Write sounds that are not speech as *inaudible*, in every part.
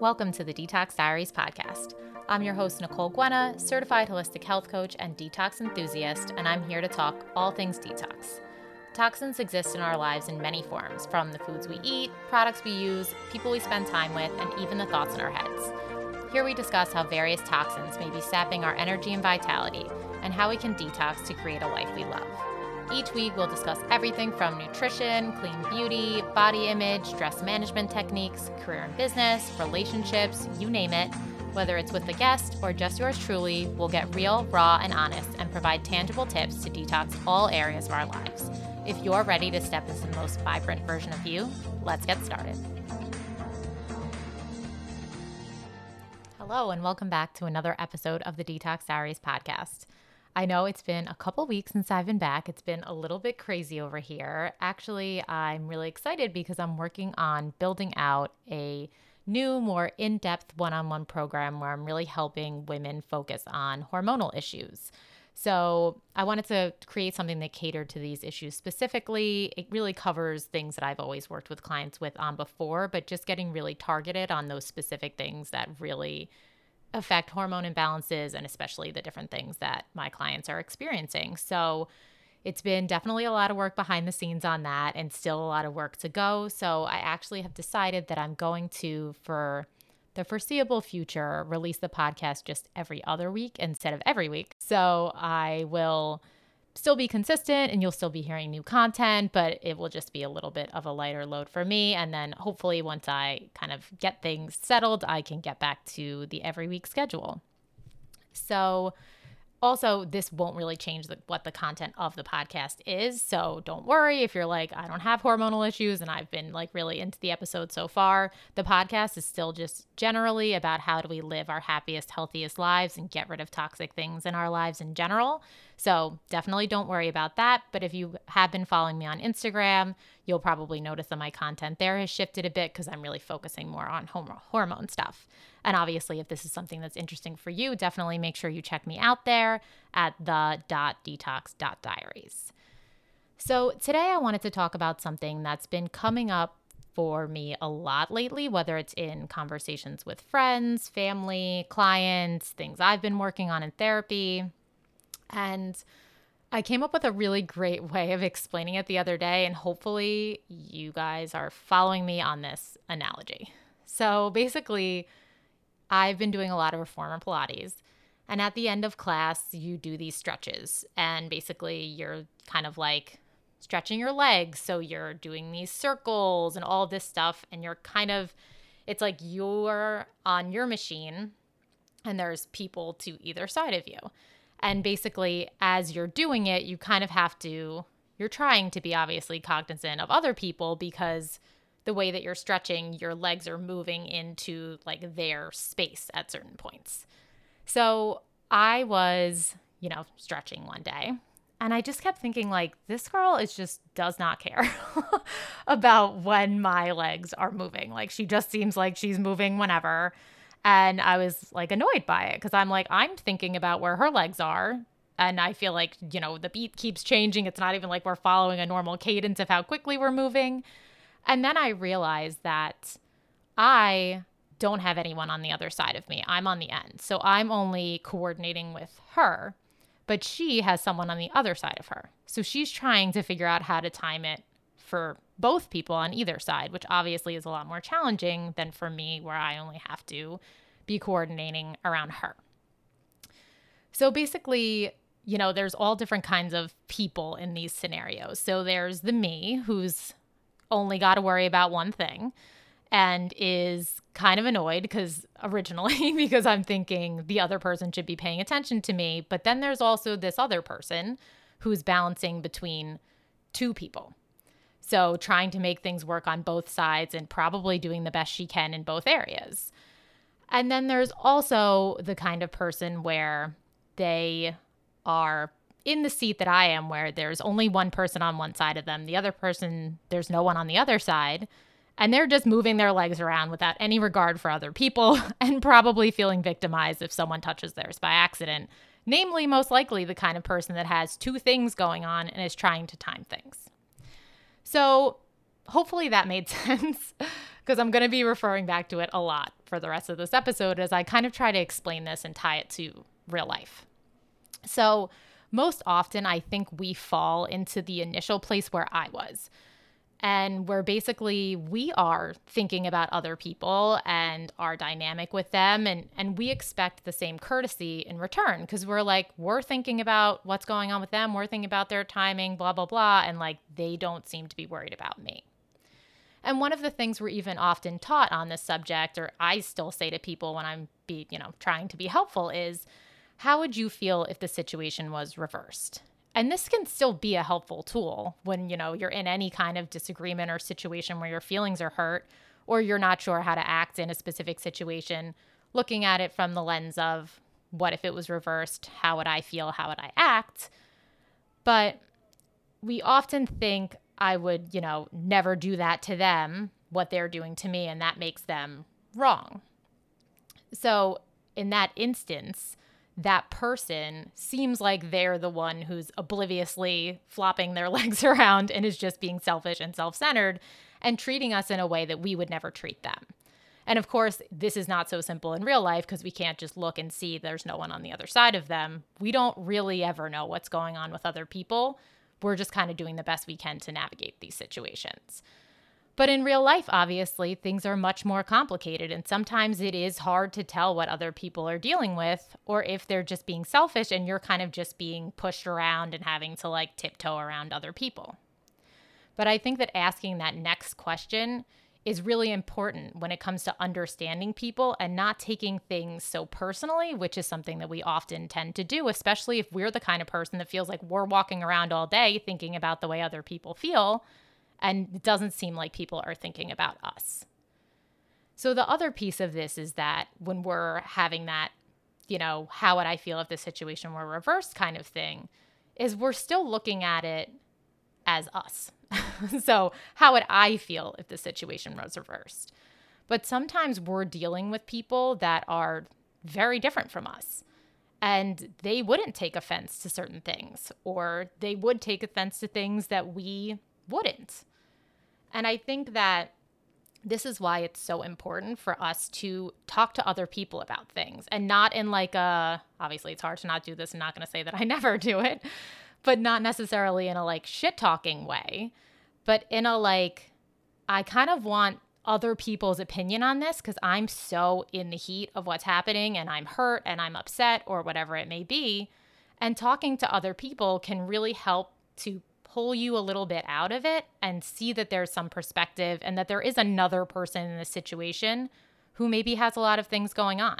Welcome to the Detox Diaries podcast. I'm your host, Nicole Guena, certified holistic health coach and detox enthusiast, and I'm here to talk all things detox. Toxins exist in our lives in many forms, from the foods we eat, products we use, people we spend time with, and even the thoughts in our heads. Here we discuss how various toxins may be sapping our energy and vitality, and how we can detox to create a life we love. Each week, we'll discuss everything from nutrition, clean beauty, body image, dress management techniques, career and business, relationships you name it. Whether it's with a guest or just yours truly, we'll get real, raw, and honest and provide tangible tips to detox all areas of our lives. If you're ready to step into the most vibrant version of you, let's get started. Hello, and welcome back to another episode of the Detox Diaries podcast. I know it's been a couple weeks since I've been back. It's been a little bit crazy over here. Actually, I'm really excited because I'm working on building out a new, more in depth one on one program where I'm really helping women focus on hormonal issues. So, I wanted to create something that catered to these issues specifically. It really covers things that I've always worked with clients with on before, but just getting really targeted on those specific things that really affect hormone imbalances and especially the different things that my clients are experiencing. So it's been definitely a lot of work behind the scenes on that and still a lot of work to go. So I actually have decided that I'm going to, for the foreseeable future, release the podcast just every other week instead of every week. So I will still be consistent and you'll still be hearing new content, but it will just be a little bit of a lighter load for me. And then hopefully, once I kind of get things settled, I can get back to the every week schedule. So, also this won't really change the, what the content of the podcast is so don't worry if you're like i don't have hormonal issues and i've been like really into the episode so far the podcast is still just generally about how do we live our happiest healthiest lives and get rid of toxic things in our lives in general so definitely don't worry about that but if you have been following me on instagram you'll probably notice that my content there has shifted a bit because i'm really focusing more on hormone stuff and obviously, if this is something that's interesting for you, definitely make sure you check me out there at the detox.diaries. So, today I wanted to talk about something that's been coming up for me a lot lately, whether it's in conversations with friends, family, clients, things I've been working on in therapy. And I came up with a really great *laughs* way of explaining it the other day, and hopefully, you guys are following me on this analogy. So, basically, I've been doing a lot of reformer Pilates. And at the end of class, you do these stretches. And basically, you're kind of like stretching your legs. So you're doing these circles and all this stuff. And you're kind of, it's like you're on your machine and there's people to either side of you. And basically, as you're doing it, you kind of have to, you're trying to be obviously cognizant of other people because the way that you're stretching, your legs are moving into like their space at certain points. So I was, you know, stretching one day and I just kept thinking like this girl is just does not care *laughs* about when my legs are moving. Like she just seems like she's moving whenever. And I was like annoyed by it because I'm like, I'm thinking about where her legs are. And I feel like, you know, the beat keeps changing. It's not even like we're following a normal cadence of how quickly we're moving. And then I realized that I don't have anyone on the other side of me. I'm on the end. So I'm only coordinating with her, but she has someone on the other side of her. So she's trying to figure out how to time it for both people on either side, which obviously is a lot more challenging than for me, where I only have to be coordinating around her. So basically, you know, there's all different kinds of people in these scenarios. So there's the me who's only got to worry about one thing and is kind of annoyed because originally *laughs* because I'm thinking the other person should be paying attention to me, but then there's also this other person who's balancing between two people. So trying to make things work on both sides and probably doing the best she can in both areas. And then there's also the kind of person where they are in the seat that I am, where there's only one person on one side of them, the other person, there's no one on the other side. And they're just moving their legs around without any regard for other people *laughs* and probably feeling victimized if someone touches theirs by accident. Namely, most likely the kind of person that has two things going on and is trying to time things. So, hopefully that made *laughs* sense because I'm going to be referring back to it a lot for the rest of this episode as I kind of try to explain this and tie it to real life. So, most often, I think we fall into the initial place where I was. And where basically we are thinking about other people and our dynamic with them, and, and we expect the same courtesy in return because we're like, we're thinking about what's going on with them, we're thinking about their timing, blah, blah, blah. And like, they don't seem to be worried about me. And one of the things we're even often taught on this subject, or I still say to people when I'm be, you know, trying to be helpful, is how would you feel if the situation was reversed? And this can still be a helpful tool when, you know, you're in any kind of disagreement or situation where your feelings are hurt or you're not sure how to act in a specific situation, looking at it from the lens of what if it was reversed? How would I feel? How would I act? But we often think I would, you know, never do that to them, what they're doing to me, and that makes them wrong. So, in that instance, that person seems like they're the one who's obliviously flopping their *laughs* legs around and is just being selfish and self centered and treating us in a way that we would never treat them. And of course, this is not so simple in real life because we can't just look and see there's no one on the other side of them. We don't really ever know what's going on with other people. We're just kind of doing the best we can to navigate these situations. But in real life, obviously, things are much more complicated, and sometimes it is hard to tell what other people are dealing with, or if they're just being selfish and you're kind of just being pushed around and having to like tiptoe around other people. But I think that asking that next question is really important when it comes to understanding people and not taking things so personally, which is something that we often tend to do, especially if we're the kind of person that feels like we're walking around all day thinking about the way other people feel and it doesn't seem like people are thinking about us. So, the other piece of this is that when we're having that, you know, how would I feel if the situation were reversed kind of thing, is we're still looking at it as us. *laughs* so, how would I feel if the situation was reversed? But sometimes we're dealing with people that are very different from us. And they wouldn't take offense to certain things, or they would take offense to things that we wouldn't. And I think that this is why it's so important for us to talk to other people about things and not in like a obviously it's hard to not do this i'm not going to say that i *laughs* never do it but not necessarily in a like shit talking way but in a like i kind of want other people's opinion on this because i'm so in the heat of what's happening and i'm hurt and i'm upset or whatever it may be and talking to other people can really help to pull you a little bit out of it and see that there's some perspective and that there is another person in the situation who maybe has a lot of things going on.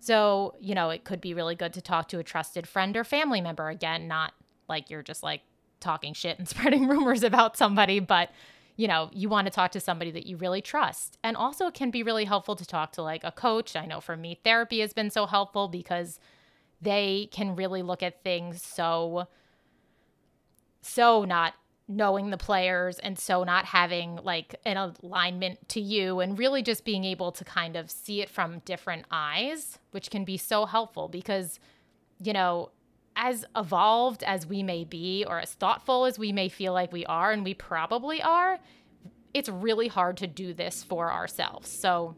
So, you know, it could be really good to talk to a trusted friend or family member. Again, not like you're just like talking shit and *laughs* spreading rumors about somebody, but you know, you want to talk to somebody that you really trust. And also, it can be really helpful to talk to like a coach. I know for me, therapy has been so helpful because they can really look at things so so not knowing the players and so not having like an alignment to you and really just being able to kind of see it from different eyes, which can be so helpful because, you know, as evolved as we may be or as thoughtful as we may feel like we are, and we probably are, it's really hard to do this for ourselves. So,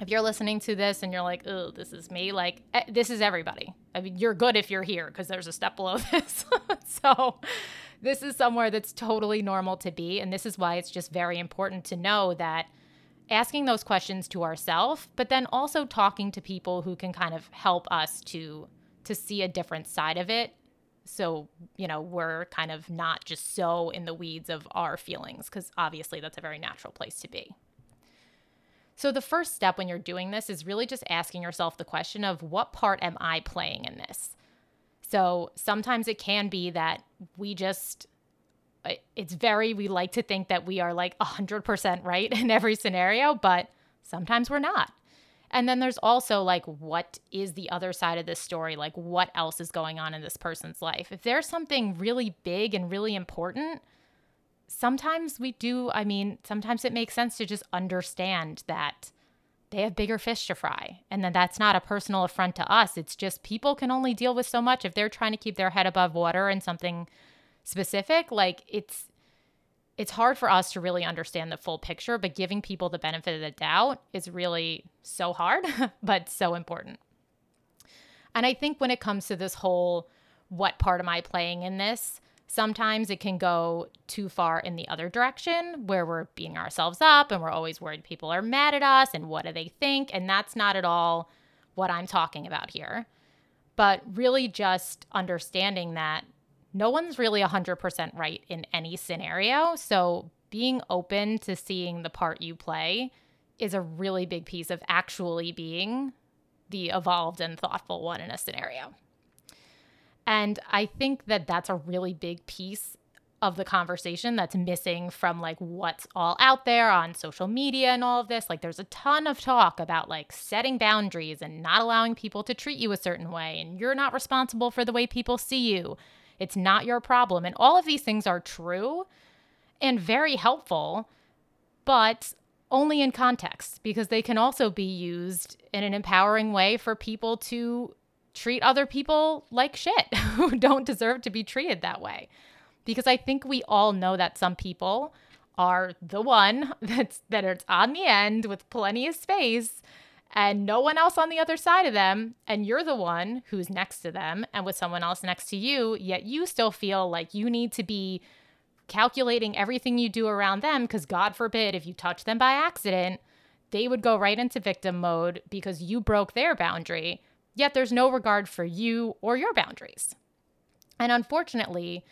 if you're listening to this and you're like, oh, this is me, like, eh, this is everybody. I mean, you're good if you're here because there's a step below *laughs* this. so, this is somewhere that's totally normal to be. And this is why it's just very important to know that asking those questions to ourselves, but then also talking to people who can kind of help us to to see a different side of it. So, you know, we're kind of not just so in the weeds of our feelings, because obviously that's a very natural place to be. So, the first step when you're doing this is really just asking yourself the question of what part am I playing in this? So sometimes it can be that we just, it's very, we like to think that we are like 100% right in every scenario, but sometimes we're not. And then there's also like, what is the other side of this story? Like, what else is going on in this person's life? If there's something really big and really important, sometimes we do, I mean, sometimes it makes sense to just understand that they have bigger fish to fry. And then that's not a personal affront to us. It's just people can only deal with so much if they're trying to keep their head above water and something specific. Like it's it's hard for us to really understand the full picture, but giving people the benefit of the doubt is really so hard, *laughs* but so important. And I think when it comes to this whole what part am I playing in this, sometimes it can go too far in the other direction where we're beating ourselves up and we're always worried people are mad at us and what do they think. And that's not at all what I'm talking about here. But really just understanding that no one's really 100% right in any scenario. So being open to seeing the part you play is a really big piece of actually being the evolved and thoughtful one in a scenario. And I think that that's a really big piece of the conversation that's missing from like what's all out there on social media and all of this. Like there's a ton of talk about like setting boundaries and not allowing people to treat you a certain way and you're not responsible for the way people see you. It's not your problem. And all of these things are true and very helpful, but only in context because they can also be used in an empowering way for people to treat other people like shit *laughs* who don't deserve to be treated that way. Because I think we all know that some people are the one *laughs* that's that it's on the end with plenty of space and no one else on the other side of them and you're the one who's next to them and with someone else next to you yet you still feel like you need to be calculating everything you do around them because god forbid if you touch them by accident they would go right into victim mode because you broke their boundary Yet there's no regard for you or your boundaries. And unfortunately,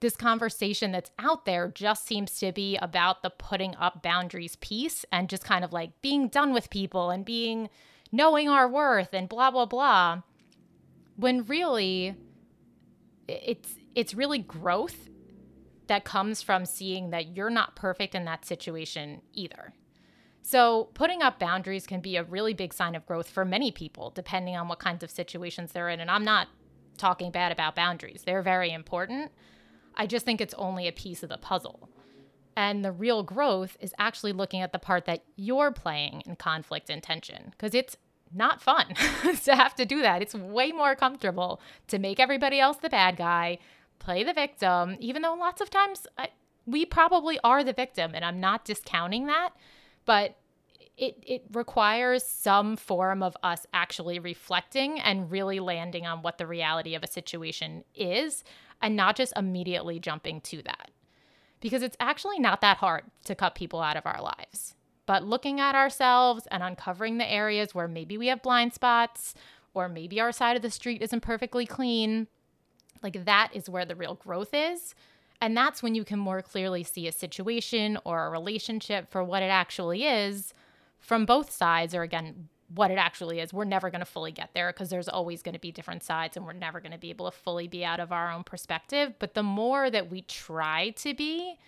this conversation that's out there just seems to be about the putting up boundaries piece and just kind of like being done with people and being knowing our worth and blah blah blah when really it's it's really growth that comes from seeing that you're not perfect in that situation either. So, putting up boundaries can be a really big sign of growth for many people, depending on what kinds of situations they're in. And I'm not talking bad about boundaries, they're very important. I just think it's only a piece of the puzzle. And the real growth is actually looking at the part that you're playing in conflict and tension, because it's not fun *laughs* to have to do that. It's way more comfortable to make everybody else the bad guy, play the victim, even though lots of times I, we probably are the victim. And I'm not discounting that but it it requires some form of us actually reflecting and really landing on what the reality of a situation is and not just immediately jumping to that. Because it's actually not that hard to cut people out of our lives. But looking at ourselves and uncovering the areas where maybe we have blind spots or maybe our side of the street isn't perfectly clean, like that is where the real growth is. And that's when you can more clearly see a situation or a relationship for what it actually is from both sides, or again, what it actually is. We're never going to fully get there because there's always going to be different sides and we're never going to be able to fully be out of our own perspective. But the more that we try to be,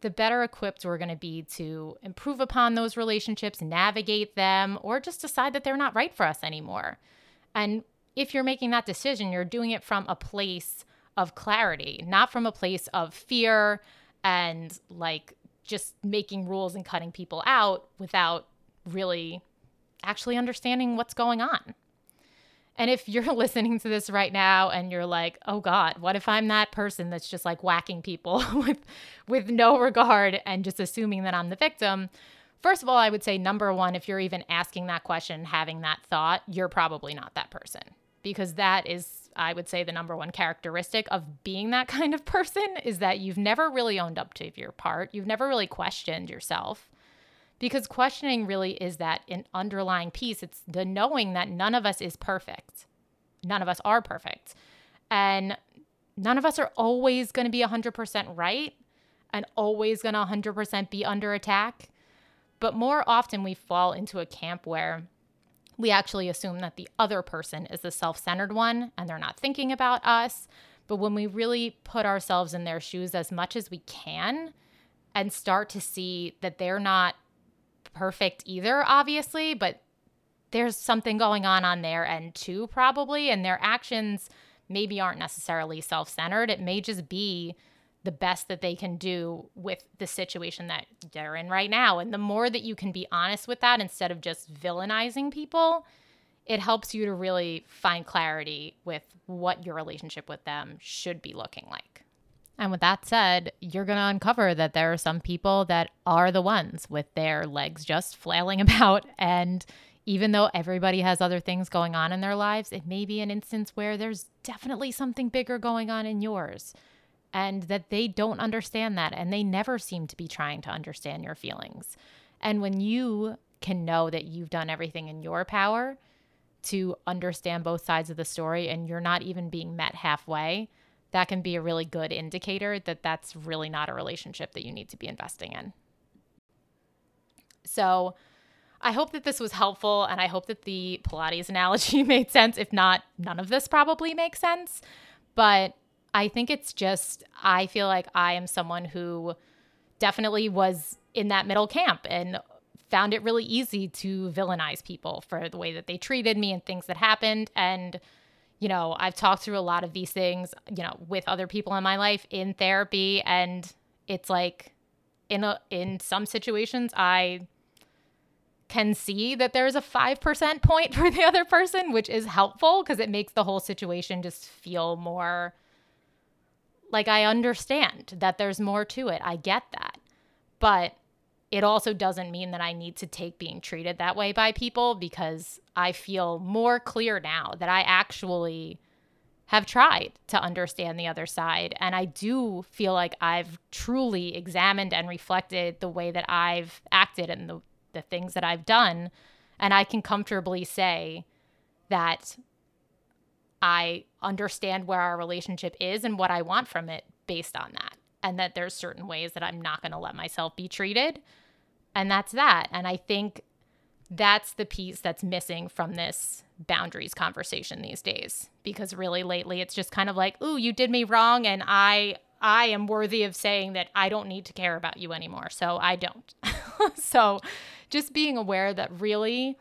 the better equipped we're going to be to improve upon those relationships, navigate them, or just decide that they're not right for us anymore. And if you're making that decision, you're doing it from a place of clarity, not from a place of fear and like just making rules and cutting people out without really actually understanding what's going on. And if you're *laughs* listening to this right now and you're like, "Oh god, what if I'm that person that's just like whacking people *laughs* with with no regard and just assuming that I'm the victim?" First of all, I would say number 1, if you're even asking that question, having that thought, you're probably not that person because that is I would say the number one characteristic of being that *laughs* kind of person is that you've never really owned up to your part. You've never really questioned yourself. Because questioning really is that an underlying piece. It's the knowing that none of us is perfect. None of us are perfect. And none of us are always going to be 100% right and always going to 100% be under attack. But more often we fall into a camp where we actually assume that the other person is the self centered one and they're not thinking about us. But when we really put ourselves in their shoes as much as we can and start to see that they're not perfect either, obviously, but there's something going on on their end too, probably, and their actions maybe aren't necessarily self centered. It may just be the best that they can do with the situation that they're in right now. And the more that you can be honest with that instead of just villainizing people, it helps you to really find clarity with what your relationship with them should be looking like. And with that said, you're going to uncover that there are some people that are the ones with their legs just flailing *laughs* about. And even though everybody has other things going on in their lives, it may be an instance where there's definitely something bigger going on in yours. And that they don't understand that. And they never seem to be trying to understand your feelings. And when you can know that you've done everything in your power to understand both sides of the story and you're not even being met halfway, that can be a really good indicator that that's really not a relationship that you need to be investing in. So, I hope that this was helpful and I hope that the Pilates analogy *laughs* made sense. If not, none of this probably makes sense. But I think it's just, I feel like I am someone who definitely was in that middle camp and found it really easy to villainize people for the way that they treated me and things that happened. And, you know, I've talked through a lot of these things, you know, with other people in my life in therapy. And it's like, in a, in some situations, I can see that there's a 5% point *laughs* for the other person, which is helpful because it makes the whole situation just feel more like I understand that there's more to it. I get that. But it also doesn't mean that I need to take being treated that way by people because I feel more clear now that I actually have tried to understand the other side. And I do feel like I've truly examined and reflected the way that I've acted and the, the things that I've done. And I can comfortably say that I understand where our relationship is and what I want from it based on that. And that there's certain ways that I'm not going to let myself be treated and that's that. And I think that's the piece that's missing from this boundaries conversation these days because really lately it's just kind of like, "Ooh, you did me wrong and I I am worthy of saying that I don't need to care about you anymore." So I don't. *laughs* so just being aware that really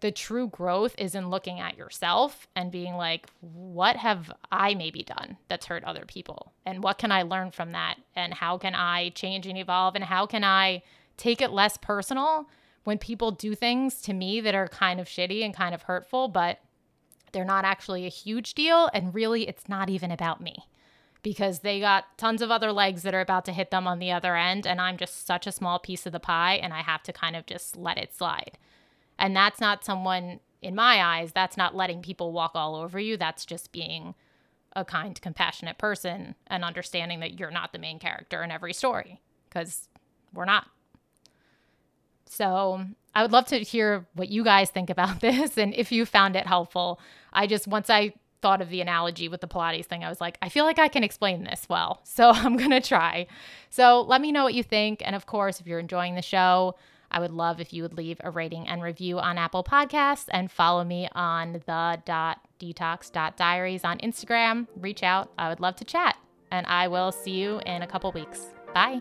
the true growth is in looking at yourself and being like, what have I maybe done that's hurt other people? And what can I learn from that? And how can I change and evolve? And how can I take it less personal when people do things to me that are kind of shitty and kind of hurtful, but they're not actually a huge deal. And really, it's not even about me because they got tons of other legs that are about to hit them on the other end. And I'm just such a small piece of the pie and I have to kind of just let it slide. And that's not someone, in my eyes, that's not letting people walk all over you. That's just being a kind, compassionate person and understanding that you're not the main character in every story because we're not. So I would love to hear what you guys think about *laughs* this and if you found it helpful. I just, once I thought of the analogy with the Pilates thing, I was like, I feel like I can explain this well. *laughs* So I'm going to try. So let me know what you think. And of course, if you're enjoying the show, I would love if you would leave a rating and review on Apple Podcasts and follow me on the dot detox dot diaries on Instagram. Reach out. I would love to chat. And I will see you in a couple weeks. Bye.